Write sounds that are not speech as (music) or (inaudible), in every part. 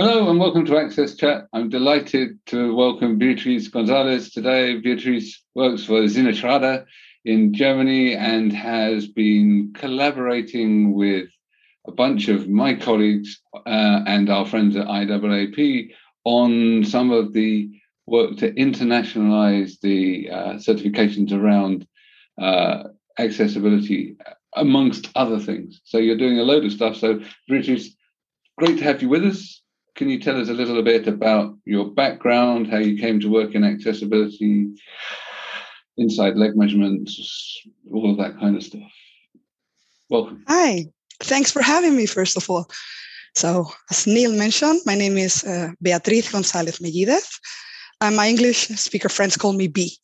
Hello and welcome to Access Chat. I'm delighted to welcome Beatriz Gonzalez today. Beatriz works for Sina in Germany and has been collaborating with a bunch of my colleagues uh, and our friends at IAAP on some of the work to internationalize the uh, certifications around uh, accessibility, amongst other things. So you're doing a load of stuff. So, Beatriz, great to have you with us can you tell us a little bit about your background, how you came to work in accessibility, inside leg measurements, all of that kind of stuff? Welcome. Hi, thanks for having me, first of all. So, as Neil mentioned, my name is uh, Beatriz González Mellídez, and my English speaker friends call me B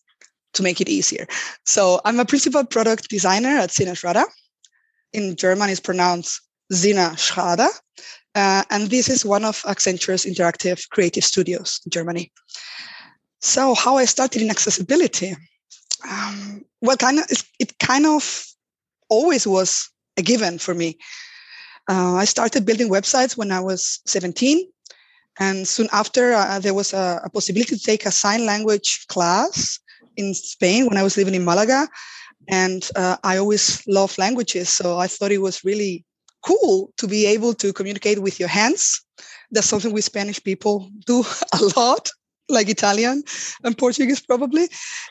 to make it easier. So, I'm a principal product designer at Sina In German, it's pronounced SinnerSchrader, uh, and this is one of Accenture's interactive creative studios in Germany. So, how I started in accessibility? Um, well, kind of, it kind of always was a given for me. Uh, I started building websites when I was 17. And soon after, uh, there was a, a, possibility to take a sign language class in Spain when I was living in Malaga. And uh, I always loved languages. So I thought it was really cool to be able to communicate with your hands. That's something we Spanish people do a lot, like Italian and Portuguese probably.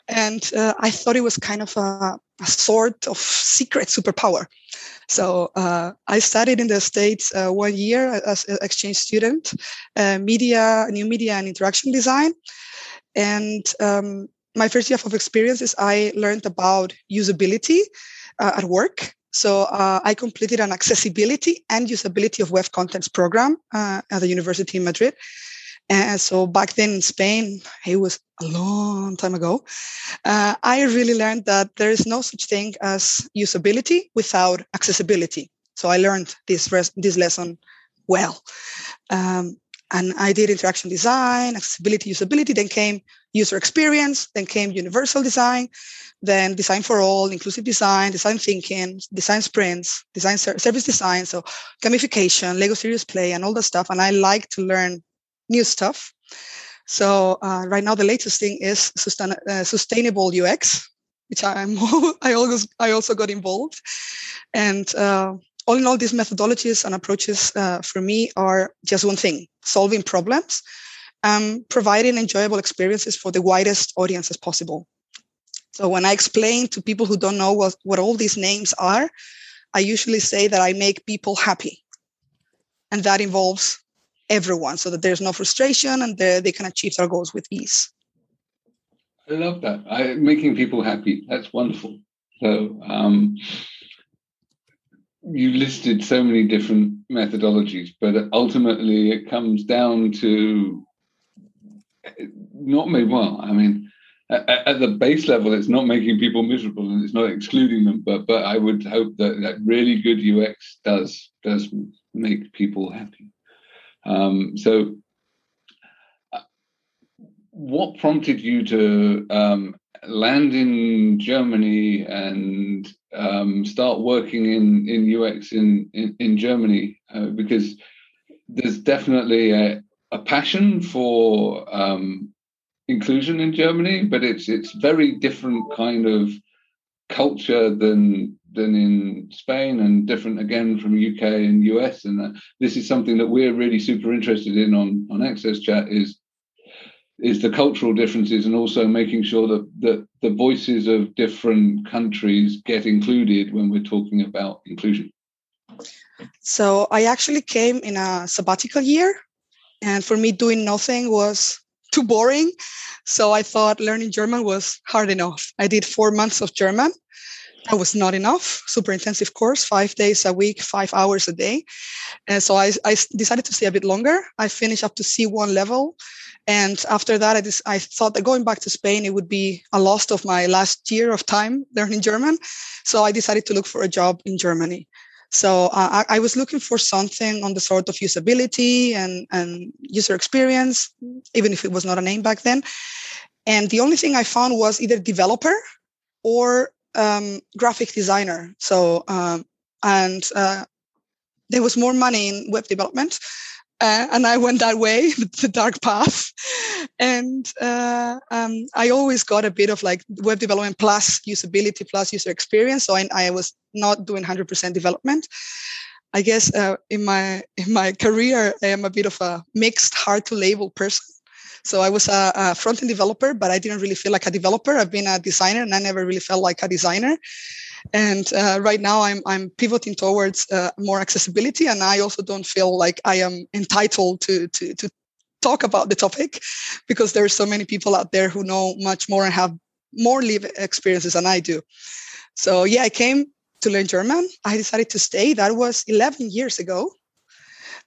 And uh, I thought it was kind of a, a sort of secret superpower. So uh, I studied in the States uh, one year as an exchange student, uh, media, new media and interaction design. And um, my first year of experience is I learned about usability uh, at work so uh, I completed an accessibility and usability of web contents program uh, at the University in Madrid. And so back then in Spain, it was a long time ago. Uh, I really learned that there is no such thing as usability without accessibility. So I learned this res- this lesson well. Um, and I did interaction design, accessibility, usability. Then came user experience. Then came universal design then design for all, inclusive design, design thinking, design sprints, design ser- service design, so gamification, Lego Serious Play, and all that stuff. And I like to learn new stuff. So uh, right now, the latest thing is sustain- uh, sustainable UX, which I'm (laughs) I always I also got involved. And uh, all in all, these methodologies and approaches uh, for me are just one thing: solving problems, um, providing enjoyable experiences for the widest audience as possible. So when I explain to people who don't know what, what all these names are, I usually say that I make people happy. And that involves everyone so that there's no frustration and they, can achieve their goals with ease. I love that. I, making people happy. That's wonderful. So um, you listed so many different methodologies, but ultimately it comes down to not me. Well, I mean, at, at, the base level, it's not making people miserable and it's not excluding them. But but I would hope that, that really good UX does does make people happy. Um, so, uh, what prompted you to um, land in Germany and um, start working in in UX in in, in Germany? Uh, because there's definitely a, a passion for um, inclusion in Germany, but it's it's very different kind of culture than than in Spain and different again from UK and US. And uh, this is something that we're really super interested in on on Access Chat is is the cultural differences and also making sure that that the voices of different countries get included when we're talking about inclusion. So I actually came in a sabbatical year and for me doing nothing was too boring. So I thought learning German was hard enough. I did four months of German. That was not enough. Super intensive course, five days a week, five hours a day. And so I, I decided to stay a bit longer. I finished up to C1 level. And after that, I, just, I thought that going back to Spain, it would be a loss of my last year of time learning German. So I decided to look for a job in Germany. So uh, I, I, was looking for something on the sort of usability and, and user experience, even if it was not a name back then. And the only thing I found was either developer or um, graphic designer. So, um, and uh, there was more money in web development. uh, and I went that way, (laughs) the dark path. And uh, um, I always got a bit of like web development plus usability plus user experience. So I, I was not doing 100% development. I guess uh, in my in my career, I am a bit of a mixed, hard to label person. So I was a, a front end developer, but I didn't really feel like a developer. I've been a designer, and I never really felt like a designer. And uh, right now, I'm I'm pivoting towards uh, more accessibility, and I also don't feel like I am entitled to to to talk about the topic because there are so many people out there who know much more and have more live experiences than I do. So yeah, I came to learn German. I decided to stay. That was 11 years ago.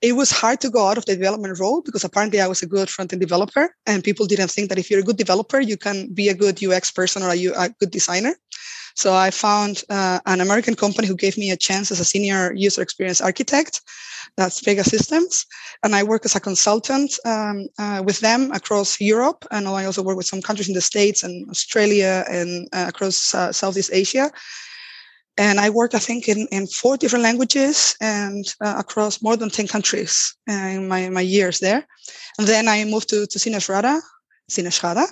It was hard to go out of the development role because apparently I was a good front end developer, and people didn't think that if you're a good developer, you can be a good UX person or a, a good designer. So I found uh, an American company who gave me a chance as a senior user experience architect. That's Pega Systems. And I work as a consultant um, uh, with them across Europe. And I also work with some countries in the States and Australia and uh, across uh, Southeast Asia. And I work, I think, in, in four different languages and uh, across more than 10 countries uh, in my, my years there. And then I moved to, to SinnerSchrader, SinnerSchrader,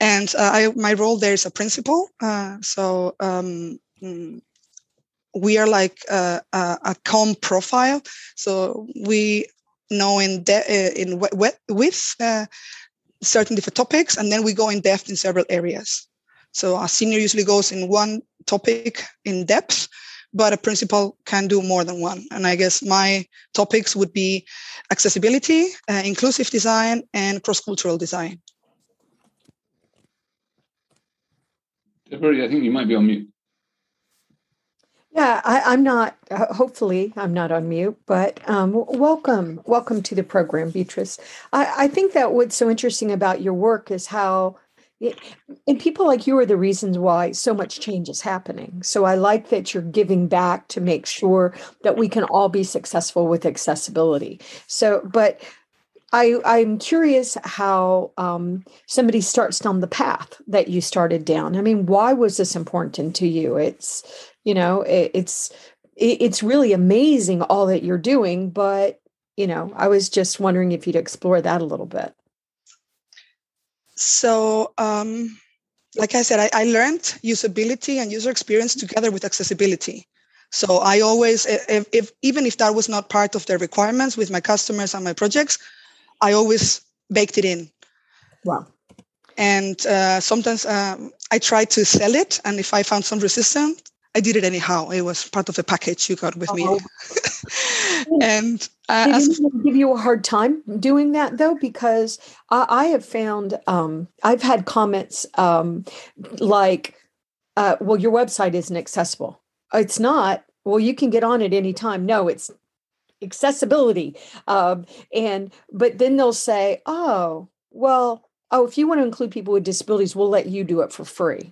and uh, I, my role there is a principal. Uh, so um, mm, we are like a, a, a com profile. So we know in de- uh, in with uh, certain different topics, and then we go in depth in several areas. So a senior usually goes in one topic in depth, but a principal can do more than one. And I guess my topics would be accessibility, uh, inclusive design, and cross-cultural design. Deborah, I think you might be on mute. Yeah, I, am not. Uh, hopefully, I'm not on mute. But um, welcome, welcome to the program, Beatrice. I, I think that what's so interesting about your work is how and people like you are the reasons why so much change is happening. So I like that you're giving back to make sure that we can all be successful with accessibility. So, but I, I'm curious how um, somebody starts down the path that you started down. I mean, why was this important to you? It's, you know, it, it's it, it's really amazing all that you're doing, but you know, I was just wondering if you'd explore that a little bit. So, um, like I said, I, I learned usability and user experience together with accessibility. So I always, if, if, even if that was not part of the requirements with my customers and my projects, I always baked it in. Wow. And uh, sometimes um, I tried to sell it, and if I found some resistance, I did it anyhow. It was part of the package you got with me. Oh. (laughs) and uh, did as, give you a hard time doing that though? Because I, I have found um, I've had comments um, like, uh, "Well, your website isn't accessible." It's not. Well, you can get on at any time. No, it's accessibility. Um, and but then they'll say, "Oh, well, oh, if you want to include people with disabilities, we'll let you do it for free."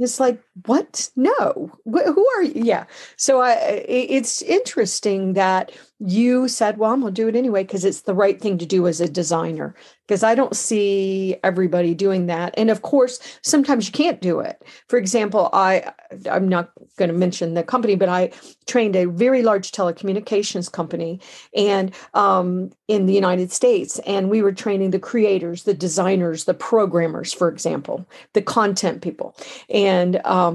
it's like what? No. Who are you yeah. So I, it's interesting that you said well i'm going to do it anyway because it's the right thing to do as a designer. Because i don't see everybody doing that. And of course sometimes you can't do it. For example i i'm not going to mention the company but i trained a very large telecommunications company and um, in the united states and we were training the creators the designers the programmers for example the content people. And um,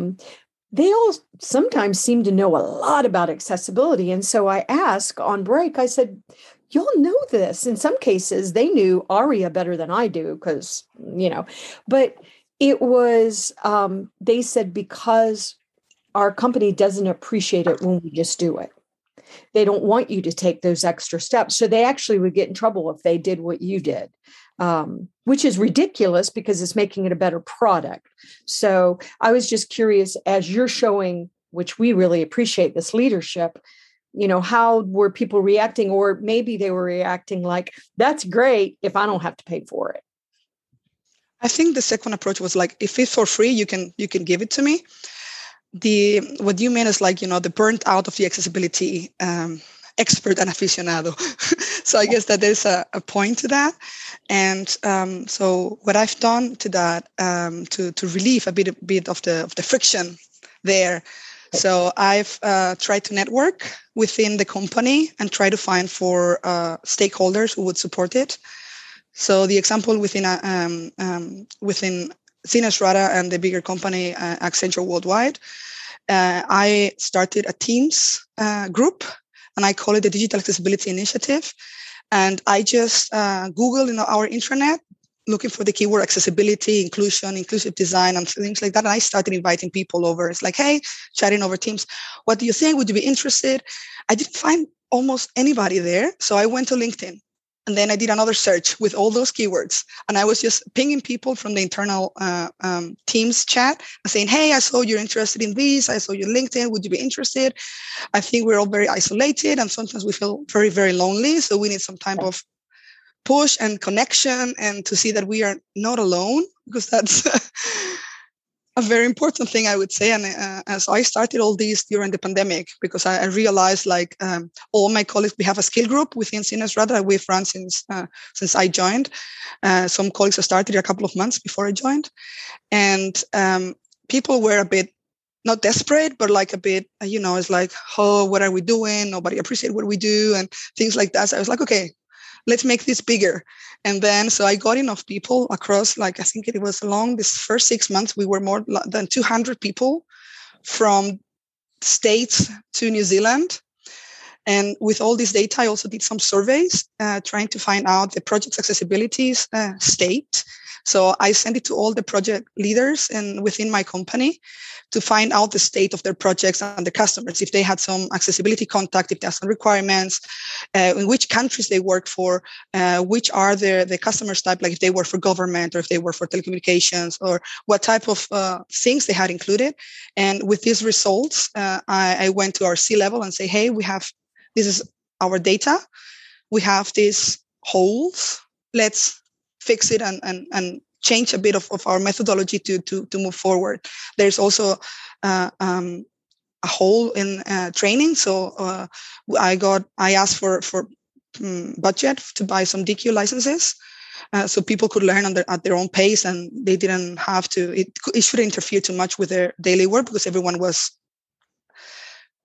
they all sometimes seem to know a lot about accessibility. And so I asked on break, I said, You'll know this. In some cases, they knew ARIA better than I do because, you know, but it was, um, they said, because our company doesn't appreciate it when we just do it. They don't want you to take those extra steps. So they actually would get in trouble if they did what you did um, which is ridiculous because it's making it a better product. So I was just curious as you're showing, which we really appreciate this leadership, you know, how were people reacting? Or maybe they were reacting like, that's great if I don't have to pay for it. I think the second approach was like, if it's for free, you can you can give it to me. The what you mean is like, you know, the burnt out of the accessibility um, expert and aficionado. (laughs) so I guess that there's a, a point to that. And um, so what I've done to that um, to to relieve a bit a bit of the of the friction there, So I've uh, tried to network within the company and try to find for uh, stakeholders who would support it. So the example within uh, um, um, within SinnerSchrader and the bigger company uh, Accenture Worldwide, uh, I started a Teams uh, group and I call it the Digital Accessibility Initiative. And I just uh, Googled in our intranet looking for the keyword accessibility, inclusion, inclusive design, and things like that. And I started inviting people over. It's like, hey, chatting over Teams. What do you think? Would you be interested? I didn't find almost anybody there. So I went to LinkedIn and then I did another search with all those keywords. And I was just pinging people from the internal uh, um, Teams chat saying, Hey, I saw you're interested in this. I saw your LinkedIn. Would you be interested? I think we're all very isolated and sometimes we feel very, very lonely. So we need some type of push and connection and to see that we are not alone because that's (laughs) a very important thing I would say. And uh, as I started all these during the pandemic, because I, I realized like um, all my colleagues, we have a skill group within SinnerSchrader we've run since uh, since I joined. Uh, some colleagues have started a couple of months before I joined, and um, people were a bit not desperate, but like a bit, you know, it's like, oh, what are we doing? Nobody appreciate what we do and things like that. So I was like, okay, let's make this bigger. And then, so I got enough people across, like, I think it was along this first six months, we were more than 200 people from states to New Zealand. And with all this data, I also did some surveys uh, trying to find out the project's accessibility uh, state so I sent it to all the project leaders and within my company to find out the state of their projects and the customers, if they had some accessibility contact, if there's some requirements, uh, in which countries they work for, uh, which are the, the customers type, like if they work for government or if they work for telecommunications or what type of uh, things they had included. And with these results, uh, I, I went to our C level and say, hey, we have, this is our data. We have these holes. Let's fix it and, and, and change a bit of, of our methodology to, to, to move forward. There's also uh, um, a hole in uh, training. So uh, I got, I asked for, for um, budget to buy some Deque licenses. Uh, so people could learn their, at their own pace and they didn't have to, it, it shouldn't interfere too much with their daily work because everyone was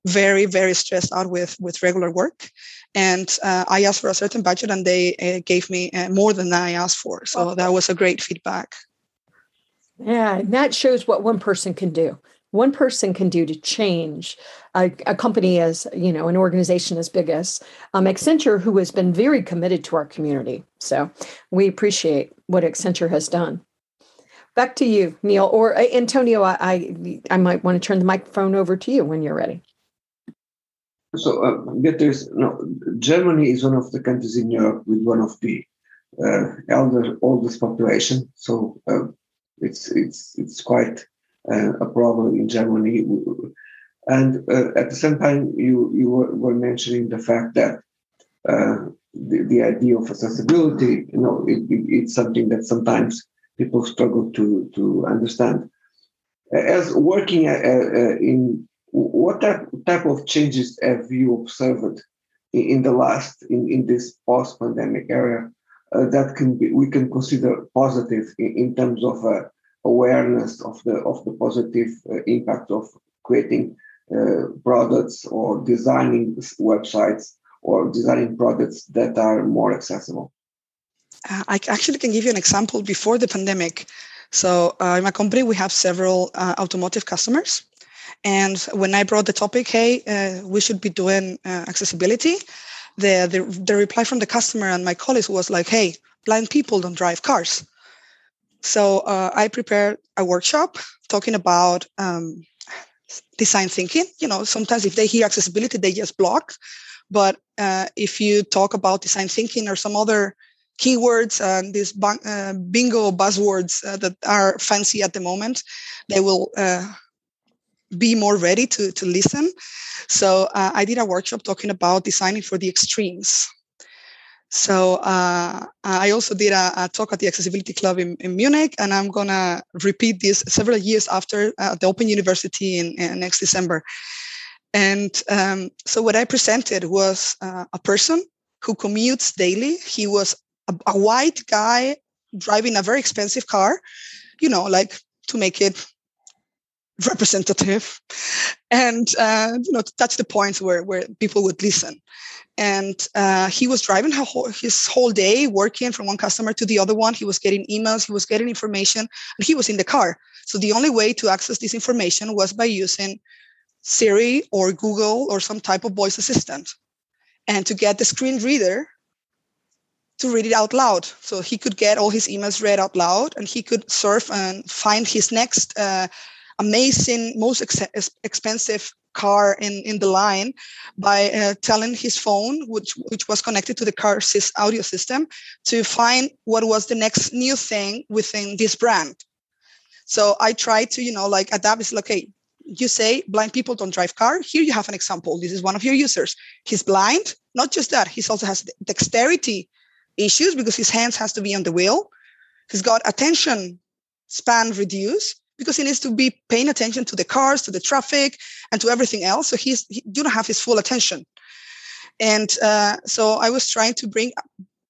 very very stressed out with with regular work. And uh, i asked for a certain budget and they uh, gave me uh, more than i asked for. So that was a great feedback. Yeah and that shows what one person can do. One person can do to change a, a company as you know an organization as big as um, accenture who has been very committed to our community. So we appreciate what accenture has done. Back to you neil or uh, antonio I, I i might want to turn the microphone over to you when you're ready so, uh, there's no, Germany is one of the countries in Europe with one of the uh, elder oldest population. So uh, it's it's it's quite uh, a problem in Germany. And uh, at the same time, you you were, mentioning the fact that uh, the, the idea of accessibility, you know, it, it, it's something that sometimes people struggle to to understand. As working in what type, type of changes have you observed in, in the last in, in this post-pandemic era uh, that can be we can consider positive in, in terms of uh, awareness of the of the positive uh, impact of creating uh, products or designing websites or designing products that are more accessible? Uh, i actually can give you an example before the pandemic. So uh, in my company we have several automotive customers and when I brought the topic, hey, uh, we should be doing uh, accessibility, the, the, the reply from the customer and my colleagues was like, hey, blind people don't drive cars. So uh, I prepared a workshop talking about um, design thinking. You know, sometimes if they hear accessibility, they just block. But uh, if you talk about design thinking or some other keywords and these uh, bingo buzzwords uh, that are fancy at the moment, they will uh, be more ready to, to listen. So uh, I did a workshop talking about designing for the extremes. So uh, I also did a, a, talk at the Accessibility Club in, in, Munich, and I'm gonna repeat this several years after uh, the Open University in, in, next December. And um, so what I presented was uh, a person who commutes daily. He was a, a white guy driving a very expensive car, you know, like to make it representative. And uh, you know touch the points where, where people would listen. And uh, he was driving his whole day working from one customer to the other one. He was getting emails he was getting information and he was in the car. So the only way to access this information was by using siri or google or some type of voice assistant and to get the screen reader to read it out loud. So he could get all his emails read out loud and he could surf and find his next uh, amazing, most ex- expensive car in, in the line by uh, telling his phone, which, which was connected to the car's audio system, to find what was the next new thing within this brand. So I tried to, you know, like adapt. It's like, okay, you say blind people don't drive car. Here you have an example. This is one of your users. He's blind. Not just that, he also has dexterity issues because his hands has to be on the wheel. He's got attention span reduced because he needs to be paying attention to the cars, to the traffic, and to everything else. So he's he do not have his full attention. And uh, so I was trying to bring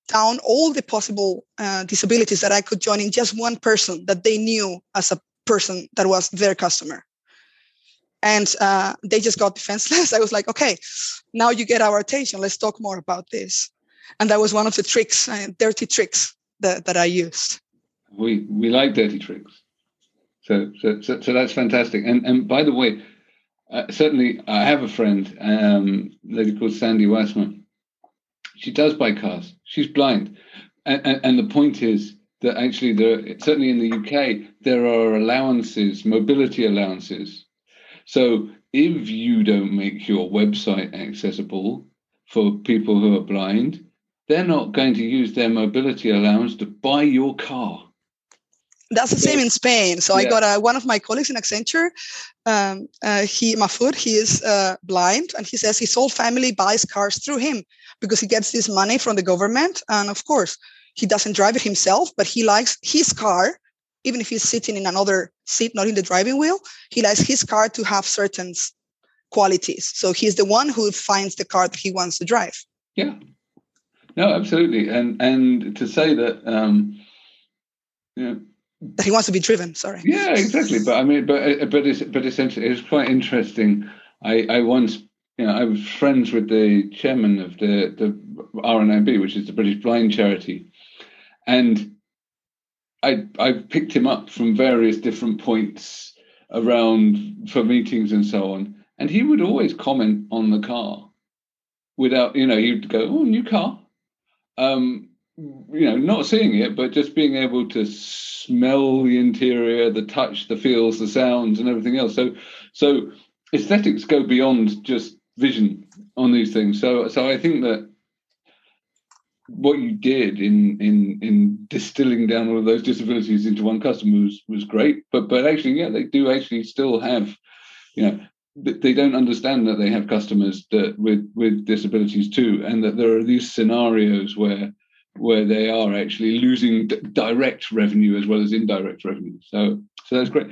down all the possible uh, disabilities that I could join in just one person that they knew as a person that was their customer. And uh, they just got (laughs) defenseless. I was like, okay, now you get our attention. Let's talk more about this and that was one of the tricks, uh, dirty tricks that, that I used. We we like dirty tricks, so so so, that's fantastic. And and by the way, uh, certainly I have a friend, um, lady called Sandy Wassman. She does buy cars. She's blind, and, and, and the point is that actually there certainly in the UK there are allowances, mobility allowances. So if you don't make your website accessible for people who are blind, they're not going to use their mobility allowance to buy your car. That's the same in Spain. So yeah. I got a, one of my colleagues in Accenture. Um, uh, he, Mahfoud, he is uh, blind, and he says his whole family buys cars through him because he gets this money from the government. And of course, he doesn't drive it himself, but he likes his car, even if he's sitting in another seat, not in the driving wheel. He likes his car to have certain qualities. So he's the one who finds the car that he wants to drive. Yeah, no, absolutely, and and to say that, um, you know, that he wants to be driven. Sorry. Yeah, exactly. But I mean, but but it's, but essentially, it's quite interesting. I I once you know I was friends with the chairman of the the RNIB, which is the British Blind Charity, and I I picked him up from various different points around for meetings and so on, and he would always comment on the car without you know he'd go oh new car um, you know, not seeing it, but just being able to smell the interior, the touch, the feels, the sounds, and everything else. So, so aesthetics go beyond just vision on these things. So, so I think that what you did in in in distilling down all of those disabilities into one customer was was great. But but actually, yeah, they do actually still have, you know, they don't understand that they have customers that with with disabilities too, and that there are these scenarios where where they are actually losing d- direct revenue as well as indirect revenue. So so that's great.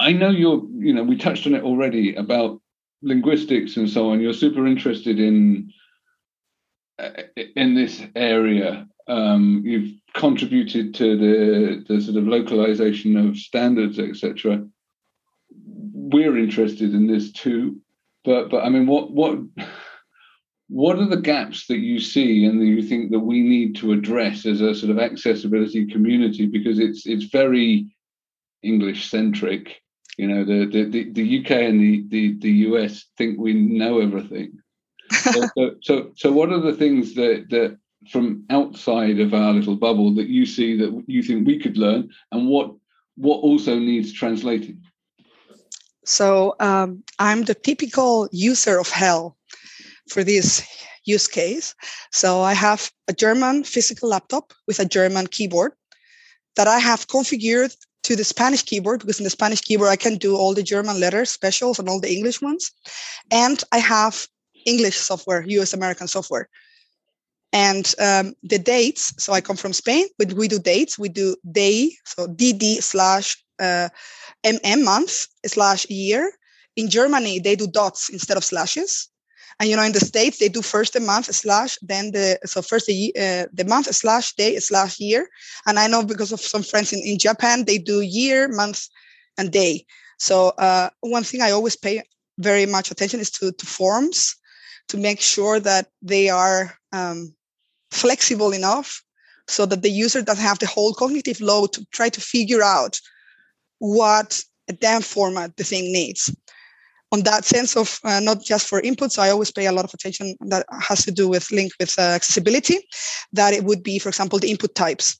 I know you're you know we touched on it already about linguistics and so on. You're super interested in uh, in this area. Um, you've contributed to the the sort of localization of standards, etc we're interested in this too. But but I mean, what what what are the gaps that you see and that you think that we need to address as a sort of accessibility community because it's it's very English centric. You know, the, the, the, UK and the, the, the US think we know everything. (laughs) so, so, so what are the things that that from outside of our little bubble that you see that you think we could learn and what what also needs translating so um, I'm the typical user of hell for this use case. So I have a German physical laptop with a German keyboard that I have configured to the Spanish keyboard because in the Spanish keyboard I can do all the German letters specials and all the English ones. And I have English software, US American software. And um, the dates, so I come from Spain, but we do dates. We do day, so DD slash uh, mm month slash year. In Germany, they do dots instead of slashes. And you know, in the states, they do first the month slash, then the so first the uh, the month slash day slash year. And I know because of some friends in, in Japan, they do year, month, and day. So uh, one thing I always pay very much attention is to, to forms to make sure that they are um, flexible enough so that the user doesn't have the whole cognitive load to try to figure out what damn format the thing needs. On that sense of uh, not just for inputs, I always pay a lot of attention that has to do with link with uh, accessibility. That it would be, for example, the input types.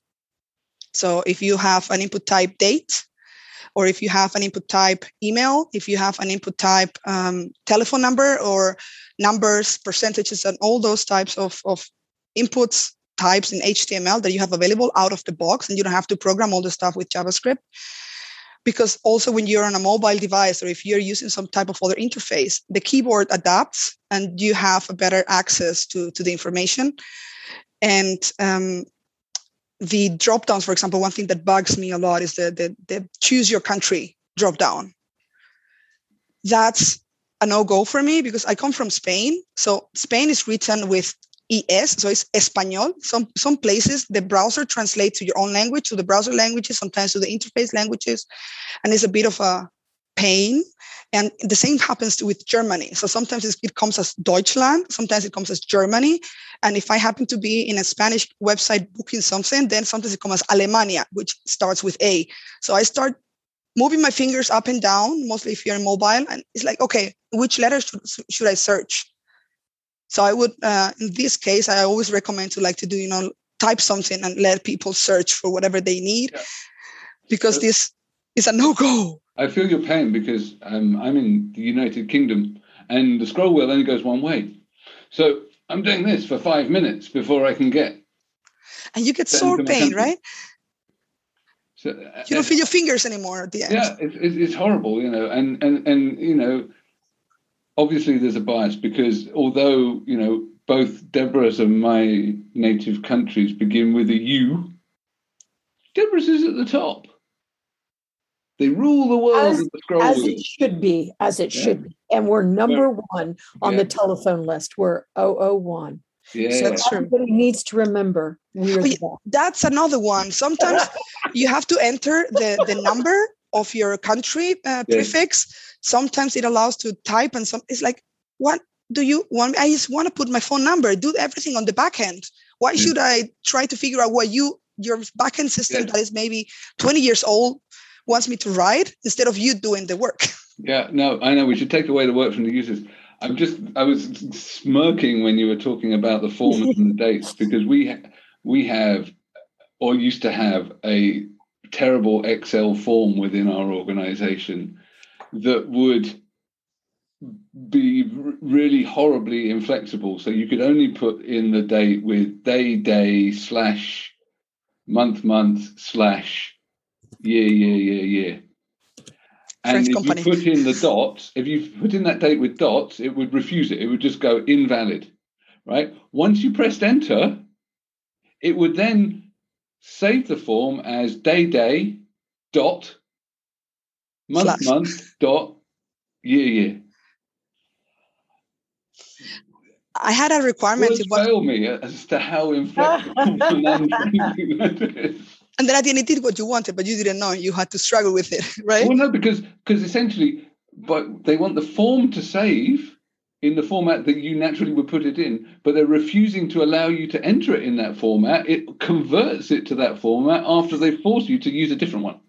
So if you have an input type date, or if you have an input type email, if you have an input type um, telephone number or numbers, percentages, and all those types of, of inputs types in HTML that you have available out of the box, and you don't have to program all the stuff with JavaScript. Because also when you're on a mobile device or if you're using some type of other interface, the keyboard adapts and you have a better access to, to the information. And um, the drop downs, for example, one thing that bugs me a lot is the, the, the choose your country drop down. That's a no go for me because I come from Spain. So Spain is written with ES, so it's Espanol. Some some places the browser translates to your own language, to the browser languages, sometimes to the interface languages, and it's a bit of a pain. And the same happens with Germany. So sometimes it comes as Deutschland, sometimes it comes as Germany. And if I happen to be in a Spanish website booking something, then sometimes it comes as Alemania, which starts with A. So I start moving my fingers up and down, mostly if you're mobile, and it's like, okay, which letter should, should I search? So I would, uh, in this case, I always recommend to like to do, you know, type something and let people search for whatever they need, yeah. because this is a no go. I feel your pain because um, I'm in the United Kingdom and the scroll wheel only goes one way. So I'm doing this for five minutes before I can get. And you get sore pain, right? So, uh, you don't feel your fingers anymore at the end. Yeah, it's, it's horrible, you know, and and and you know, obviously there's a bias because although you know both Deborah's and my native countries begin with a U, Deborah's is at the top. They rule the world as, the as it should be, as it yeah. should be. And we're number one on yeah. the telephone list. We're 001. Yeah, so that's everybody needs to remember oh, that's another one. Sometimes (laughs) you have to enter the, the number of your country uh, prefix. Sometimes it allows to type, and some it's like, what do you want? I just want to put my phone number, do everything on the back end. Why should I try to figure out what you your backend system that is maybe 20 years old wants me to write instead of you doing the work. (laughs) Yeah, no, I know we should take away the work from the users. I'm just I was smirking when you were talking about the formats and the (laughs) dates because we we have or used to have a terrible Excel form within our organization that would be really horribly inflexible. So you could only put in the date with day, day, slash, month, month, slash, year, year, year, year. And if company. you put in the dots, if you put in that date with dots, it would refuse it. It would just go invalid, right? Once you pressed enter, it would then save the form as day, day, dot, month, Slash. month, dot, year, year. I had a requirement. Words fail me as to how inflexible (laughs) that is and then at the end it did what you wanted but you didn't know you had to struggle with it (laughs) right well no because because essentially but they want the form to save in the format that you naturally would put it in but they're refusing to allow you to enter it in that format. It converts it to that format after they force you to use a different one.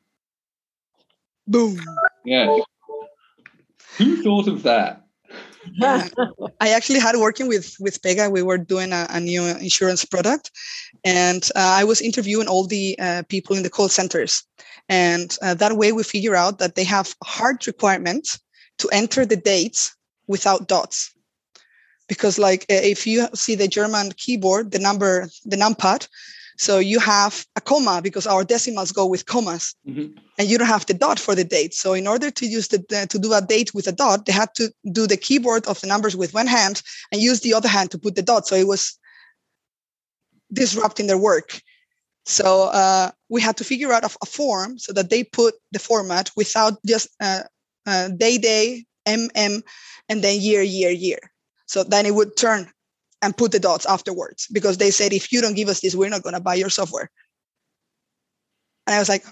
Boom. Yeah who thought of that? (laughs) I actually had working with with Pega. We were doing a, a new insurance product, and uh, I was interviewing all the uh, people in the call centers, and uh, that way we figure out that they have hard requirements to enter the dates without dots, because like if you see the German keyboard, the number, the numpad, so you have a comma because our decimals go with commas, mm-hmm. and you don't have the dot for the date. So in order to use the, to do a date with a dot, they had to do the keyboard of the numbers with one hand and use the other hand to put the dot. So it was disrupting their work. So uh, we had to figure out a, a, form so that they put the format without just uh, uh, day day mm and then year year year. So then it would turn and put the dots afterwards because they said if you don't give us this we're not going to buy your software and i was like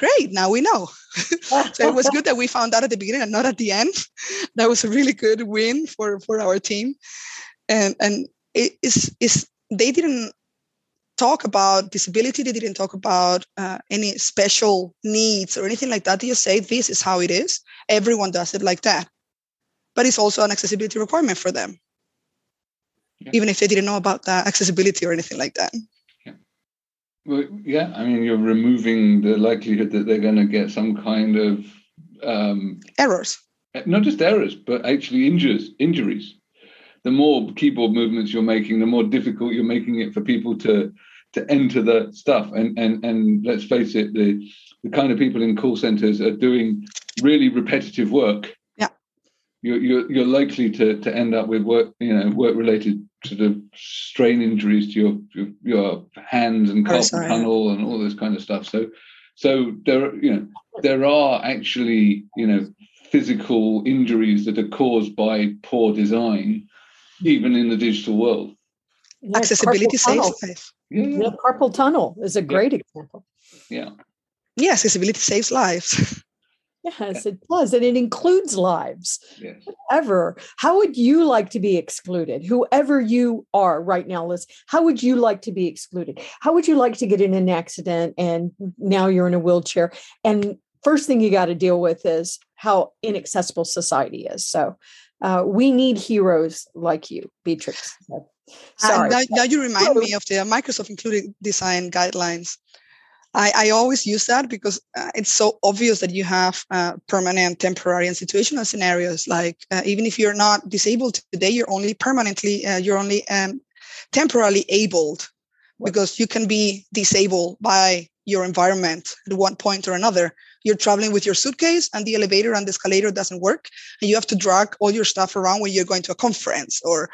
great, now we know. (laughs) so it was good that we found out at the beginning and not at the end. (laughs) That was a really good win for for our team. And and it is is they didn't talk about disability. They didn't talk about uh, any special needs or anything like that. They just say this is how it is. Everyone does it like that. But it's also an accessibility requirement for them, yeah. even if they didn't know about that accessibility or anything like that. Yeah. Well, yeah. I mean, you're removing the likelihood that they're going to get some kind of um, errors. Not just errors, but actually injuries. Injuries. The more keyboard movements you're making, the more difficult you're making it for people to to enter the stuff. And and and let's face it, the the kind of people in call centers are doing really repetitive work. Yeah, you're you're, you're likely to to end up with work you know work related sort of strain injuries to your your, your hands and carpal tunnel and all this kind of stuff. So so there you know there are actually you know physical injuries that are caused by poor design even in the digital world accessibility saves life yeah, yeah. carpal tunnel is a great yeah. example. Yeah. Yeah, accessibility saves lives. (laughs) Yes, it does. And it includes lives. Yes. Whatever. How would you like to be excluded? Whoever you are right now, Liz, how would you like to be excluded? How would you like to get in an accident and now you're in a wheelchair? And first thing you got to deal with is how inaccessible society is. So uh, we need heroes like you, Beatrix. Sorry. Now, now, you (laughs) remind me of the Microsoft included design guidelines. I, I always use that because uh, it's so obvious that you have uh, permanent, temporary, and situational scenarios. Like uh, even if you're not disabled today, you're only permanently, uh, you're only um, temporarily abled because you can be disabled by your environment at one point or another. You're traveling with your suitcase and the elevator and the escalator doesn't work, and you have to drag all your stuff around when you're going to a conference or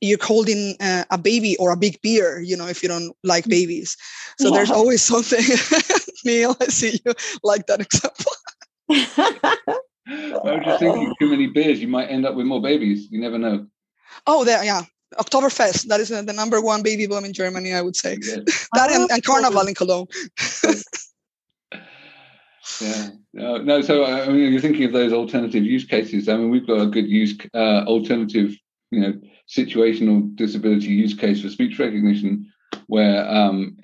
you're holding uh, a baby or a big beer, you know, if you don't like babies. So yeah. there's always something. (laughs) Neil, I see you like that example. I was just thinking, too many beers, you might end up with more babies. You never know. Oh, there, yeah. Oktoberfest, that is uh, the number one baby boom in Germany, I would say. Yes. (laughs) that and, and Carnival in Cologne. (laughs) yeah no, no so i mean you're thinking of those alternative use cases i mean we've got a good use uh, alternative you know situational disability use case for speech recognition where um,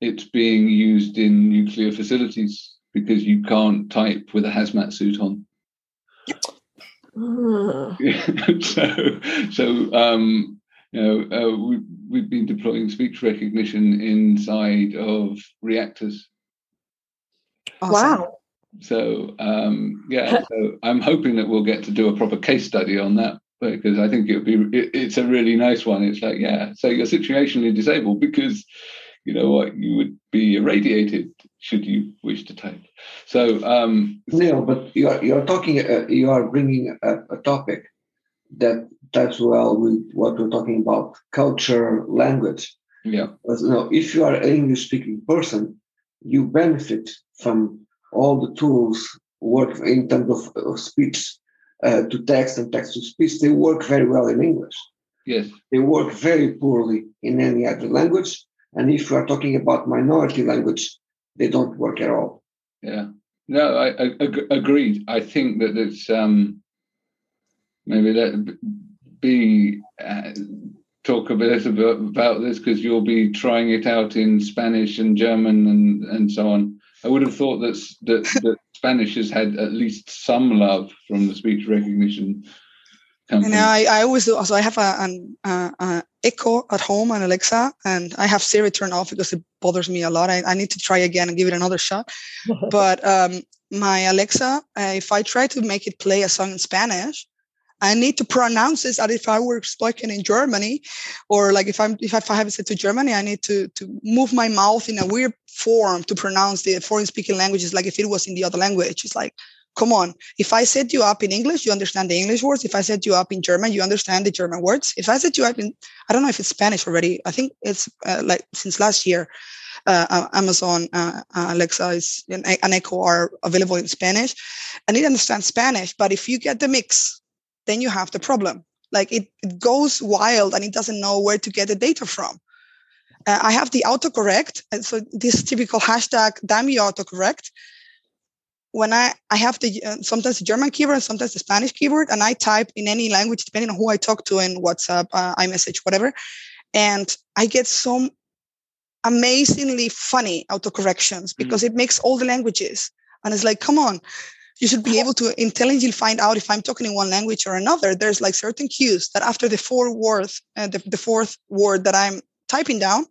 it's being used in nuclear facilities because you can't type with a hazmat suit on. (laughs) so, so um, you know, uh, we, we've been deploying speech recognition inside of reactors. Awesome. Wow. So um, yeah, so I'm hoping that we'll get to do a proper case study on that because I think it would be it, it's a really nice one. It's like yeah, so you're situationally disabled because you know what you would be irradiated should you wish to type. So um, Neil, but you are you're talking uh, you are bringing a, a topic that that's well with what we're talking about culture language. Yeah. But, you know, if you are an English speaking person, you benefit from all the tools work in terms of, of speech uh, to text and text to speech, they work very well in English. Yes. They work very poorly in any other language. And if you are talking about minority language, they don't work at all. Yeah. No, I, I, I agreed. I think that it's um, maybe let be uh, talk a bit about, about this because you'll be trying it out in Spanish and German and and so on. I would have thought that that, that Spanish has had at least some love from the speech recognition company. And I, I always do. So I have a, an uh, uh, Echo at home and Alexa, and I have Siri turned off because it bothers me a lot. I, I need to try again and give it another shot. (laughs) but um, my Alexa, uh, if I try to make it play a song in Spanish, I need to pronounce this as if I were spoken in Germany, or like if I'm if I have set to Germany, I need to to move my mouth in a weird form to pronounce the foreign speaking languages, like if it was in the other language. It's like, come on. If I set you up in English, you understand the English words. If I set you up in German, you understand the German words. If I set you up in, I don't know if it's Spanish already. I think it's uh, like since last year. Uh, uh Amazon uh, uh, Alexa is an Echo are available in Spanish, i need to understand Spanish. But if you get the mix then you have the problem. Like it, it goes wild and it doesn't know where to get the data from. Uh, I have the autocorrect. And so this typical hashtag dummy autocorrect. When I, I have the uh, sometimes the German keyboard and sometimes the Spanish keyboard, and I type in any language depending on who I talk to in WhatsApp, uh, iMessage, whatever, and I get some amazingly funny autocorrections because mm. it makes all the languages, and it's like, come on, you should be able to intelligently find out if I'm talking in one language or another. There's like certain cues that after the fourth word, uh, the, the fourth word that I'm typing down,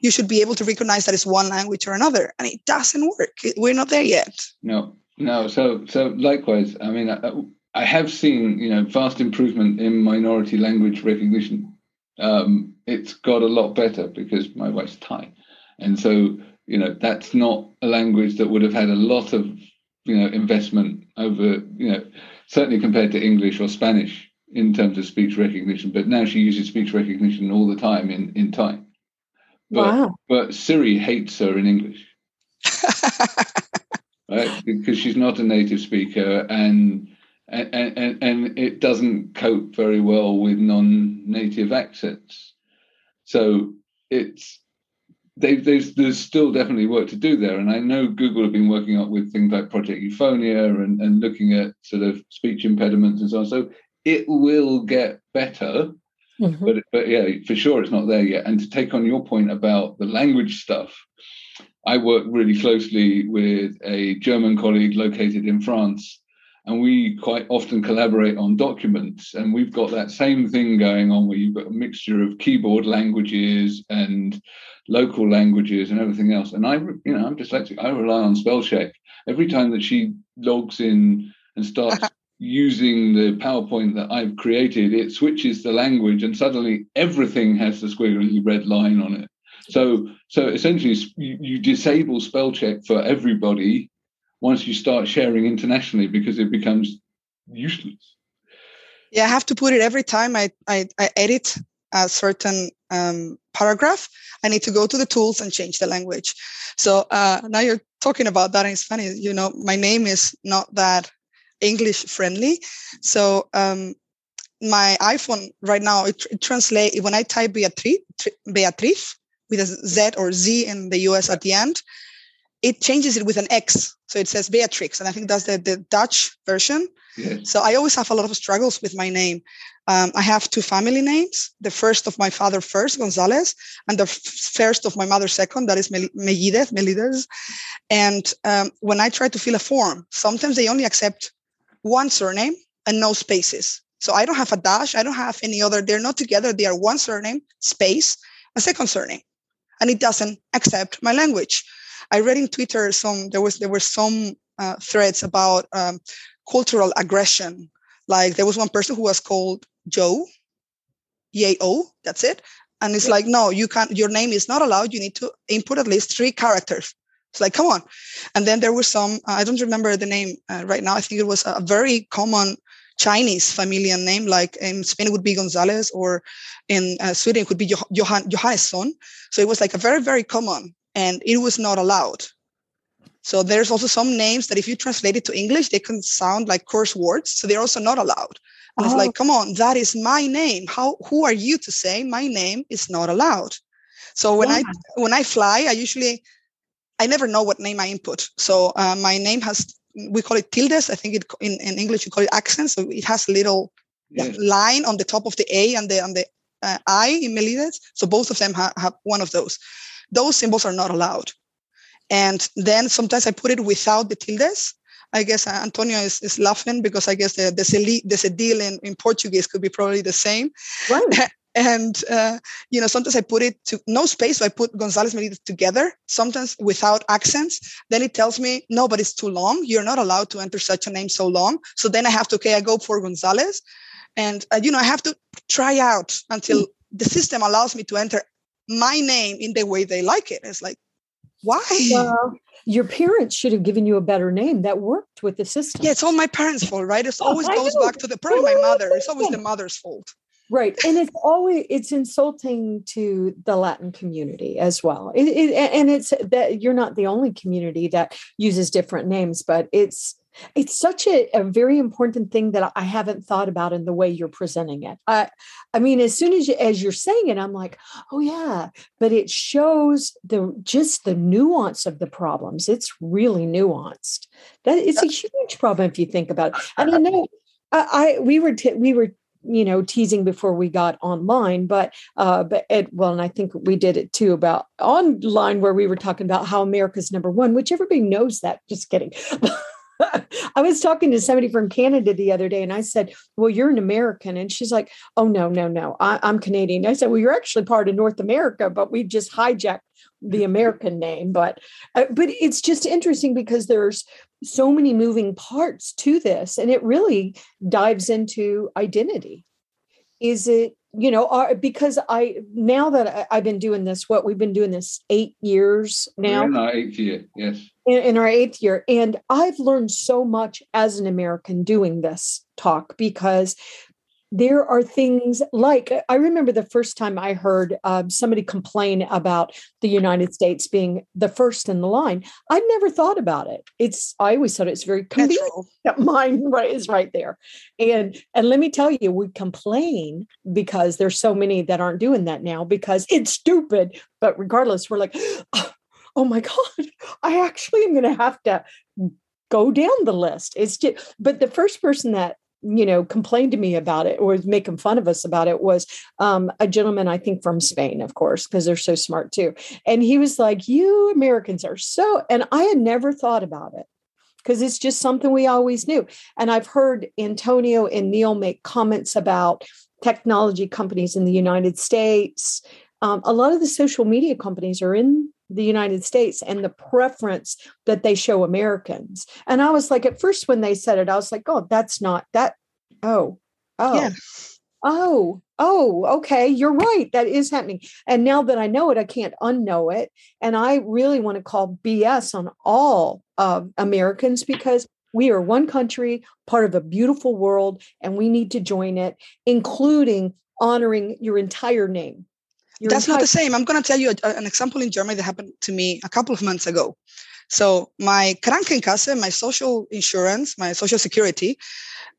you should be able to recognize that it's one language or another and it doesn't work. We're not there yet. No no. So so likewise i mean i, I have seen you know fast improvement in minority language recognition. Um, it's got a lot better because my wife's thai. And so you know that's not a language that would have had a lot of you know investment over you know certainly compared to english or spanish in terms of speech recognition but now she uses speech recognition all the time in in thai but, wow. but Siri hates her in English. (laughs) right? Because she's not a native speaker and and, and, and it doesn't cope very well with non-native accents. So it's they, there's, there's still definitely work to do there. And I know Google have been working up with things like Project Euphonia and, and looking at sort of speech impediments and so on. So it will get better. Mm-hmm. But but yeah, for sure it's not there yet. And to take on your point about the language stuff, I work really closely with a German colleague located in France, and we quite often collaborate on documents. And we've got that same thing going on where you've got a mixture of keyboard languages and local languages and everything else. And I, you know, I'm dyslexic. I rely on spell check every time that she logs in and starts (laughs) using the PowerPoint that I've created, it switches the language and suddenly everything has the squiggly red line on it. So, so essentially, you, you disable spell check for everybody once you start sharing internationally because it becomes useless. Yeah, I have to put it every time I, I, I edit a certain um, paragraph. I need to go to the tools and change the language. So uh, now you're talking about that, and it's funny. You know, my name is not that English friendly. So um, my iPhone right now it, it translates when I type Beatriz, Beatriz with a Z or Z in the US at the end, it changes it with an X. So it says Beatrix, and I think that's the, the Dutch version. So I always have a lot of struggles with my name. Um, I have two family names. The first of my father first, Gonzalez, and the first of my mother second, that is Mellidez, Mellidez. And um, when I try to fill a form, sometimes they only accept one surname and no spaces. So I don't have a dash. I don't have any other. They're not together. They are one surname, space, a second surname, and it doesn't accept my language. I read in Twitter some there was there were some uh, threads about um, cultural aggression. Like there was one person who was called Joe, Y-O, that's it. And it's yeah. like, no, you can't, your name is not allowed. You need to input at least three characters. It's like, come on. And then there was some, I don't remember the name uh, right now. I think it was a very common Chinese familial name, like in Spain it would be Gonzalez, or in uh, Sweden it could be Johan, Johannesson. So it was like a very, very common, and it was not allowed. So there's also some names that if you translate it to English, they can sound like curse words. So they're also not allowed. And oh. it's like, come on, that is my name. How who are you to say my name is not allowed? So when yeah. I when I fly, I usually I never know what name I input. So uh, my name has, we call it tildes. I think it, in, in English you call it accent. So it has a little yes. line on the top of the A and the, on the uh, I in Mellidez. So both of them ha- have one of those. Those symbols are not allowed. And then sometimes I put it without the tildes. I guess Antonio is, is laughing because I guess the, the, the cedil in, in Portuguese could be probably the same. Right. (laughs) and uh, you know sometimes i put it to no space so i put gonzalez Mellidez together sometimes without accents then it tells me no but it's too long you're not allowed to enter such a name so long so then i have to okay i go for gonzalez and uh, you know i have to try out until mm. the system allows me to enter my name in the way they like it. It's like why? Well, your parents should have given you a better name that worked with the system. Yeah it's all my parents fault right? It (laughs) always goes back to the probably my mother. It's always the mother's fault. Right and it's always it's insulting to the latin community as well. It, it, and it's that you're not the only community that uses different names but it's it's such a, a, very important thing that I haven't thought about in the way you're presenting it. I, I mean, as soon as you, as you're saying it, I'm like, oh yeah, but it shows the just the nuance of the problems. It's really nuanced. That it's a huge problem if you think about it. And I (laughs) know I, I we were t- we were you know teasing before we got online but uh but it, well and i think we did it too about online where we were talking about how america's number one which everybody knows that just kidding (laughs) (laughs) I was talking to somebody from Canada the other day and I said, Well, you're an American. And she's like, Oh, no, no, no, I, am Canadian. I said, Well, you're actually part of North America, but we've just hijacked the American name. But uh, but it's just interesting because there's so many moving parts to this and it really dives into identity. Is it you know are, because i now that I, have been doing this what we've been doing this eight years now? in our eighth year yes. In, in, our eighth year and i've learned so much as an american doing this talk because there are things like I remember the first time I heard uh, somebody complain about the United States being the first in the line. I'd never thought about it. It's I always thought it's very convenient that mine (laughs) right is right there, and and let me tell you, we complain because there's so many that aren't doing that now because it's stupid. But regardless, we're like, (gasps) oh my god, I actually am going to have to go down the list. It's just, but the first person that you know complained to me about it or was making fun of us about it was um, a gentleman i think from spain of course because they're so smart too. And he was like you americans are so and i had never thought about it because it's just something we always knew. And i've heard antonio and neil make comments about technology companies in the united states um, a lot of the social media companies are in the United States and the preference that they show Americans. And I was like, at first when they said it, I was like, oh, that's not that. Oh, oh, yeah. oh, oh, okay, you're right. That is happening. And now that I know it, I can't unknow it. And I really want to call BS on all uh, Americans because we are one country, part of a beautiful world, and we need to join it, including honoring your entire name you're That's not the same. I'm going to tell you a, an example in Germany that happened to me a couple of months ago. So my Krankenkasse, my social insurance, my social security,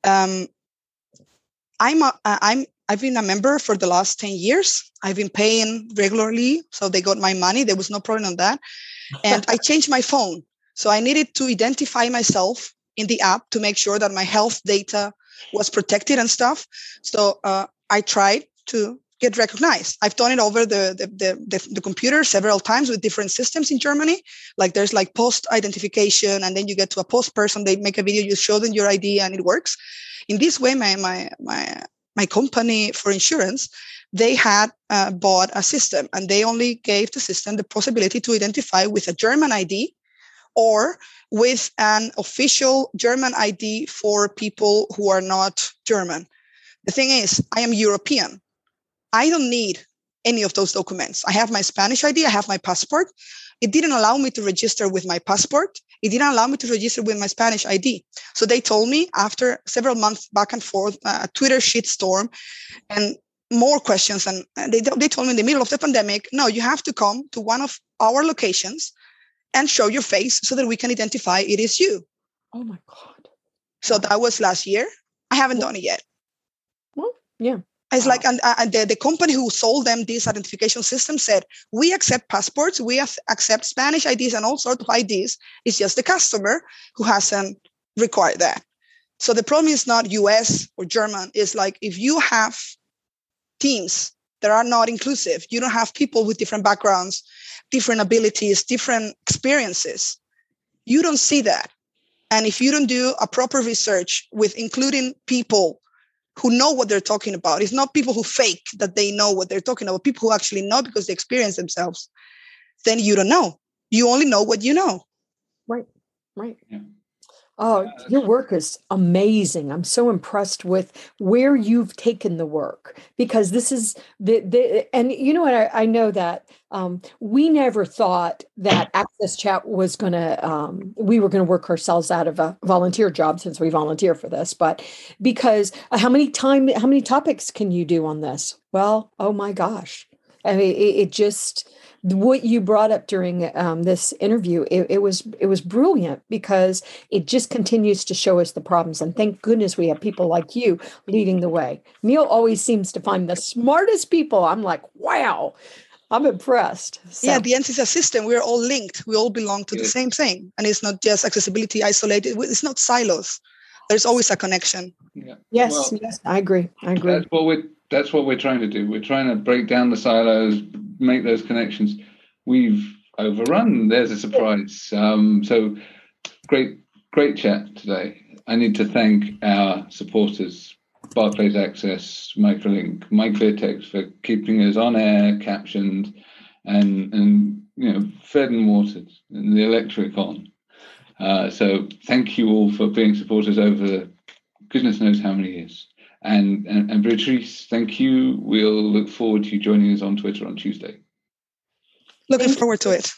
um, I'm a, I'm I've been a member for the last 10 years. I've been paying regularly, so they got my money. There was no problem on that. And I (laughs) changed my phone. So I needed to identify myself in the app to make sure that my health data was protected and stuff. So uh, I tried to get recognized. I've done it over the, the, the, the, the computer several times with different systems in Germany. Like there's like post identification, and then you get to a post person, they make a video, you show them your ID and it works. In this way, my, my, my, my company for insurance, they had uh, bought a system and they only gave the system the possibility to identify with a German ID or with an official German ID for people who are not German. The thing is, I am European. I don't need any of those documents. I have my Spanish ID, I have my passport. It didn't allow me to register with my passport. It didn't allow me to register with my Spanish ID. So they told me after several months back and forth, uh, a Twitter shitstorm and more questions. And they, they told me in the middle of the pandemic, no, you have to come to one of our locations and show your face so that we can identify it is you. Oh my God. So that was last year. I haven't done it yet. Well, yeah. It's like, and, uh, and the, the company who sold them this identification system said, we accept passports, we accept Spanish IDs and all sorts of IDs. It's just the customer who hasn't required that. So the problem is not US or German. It's like if you have teams that are not inclusive, you don't have people with different backgrounds, different abilities, different experiences. You don't see that. And if you don't do a proper research with including people who know what they're talking about. It's not people who fake that they know what they're talking about, people who actually know because they experience themselves. Then you don't know. You only know what you know. Right, right. Yeah. Oh, your work is amazing. I'm so impressed with where you've taken the work because this is the, the and you know what I, I know that um, we never thought that Access Chat was going to um, we were going to work ourselves out of a volunteer job since we volunteer for this, but because uh, how many time how many topics can you do on this? Well, oh my gosh, I mean it, it just what you brought up during um, this interview, it, it was it was brilliant because it just continues to show us the problems. And thank goodness we have people like you leading the way. Neil always seems to find the smartest people. I'm like, wow. I'm impressed. So. Yeah, the NCSS system, we're all linked. We all belong to the same thing. And it's not just accessibility isolated, it's not silos. There's always a connection. Yeah. Yes, well, yes, I agree. I agree. That's what we're that's what we're trying to do. We're trying to break down the silos, make those connections. We've overrun. There's a surprise. Um, so great, great chat today. I need to thank our supporters Barclays Access, Microlink, MyClearText for keeping us on air, captioned, and and you know fed and watered, and the electric on. Uh, so thank you all for being supporters over goodness knows how many years. And, and and Beatrice, thank you. We'll look forward to you joining us on Twitter on Tuesday. Looking forward to it.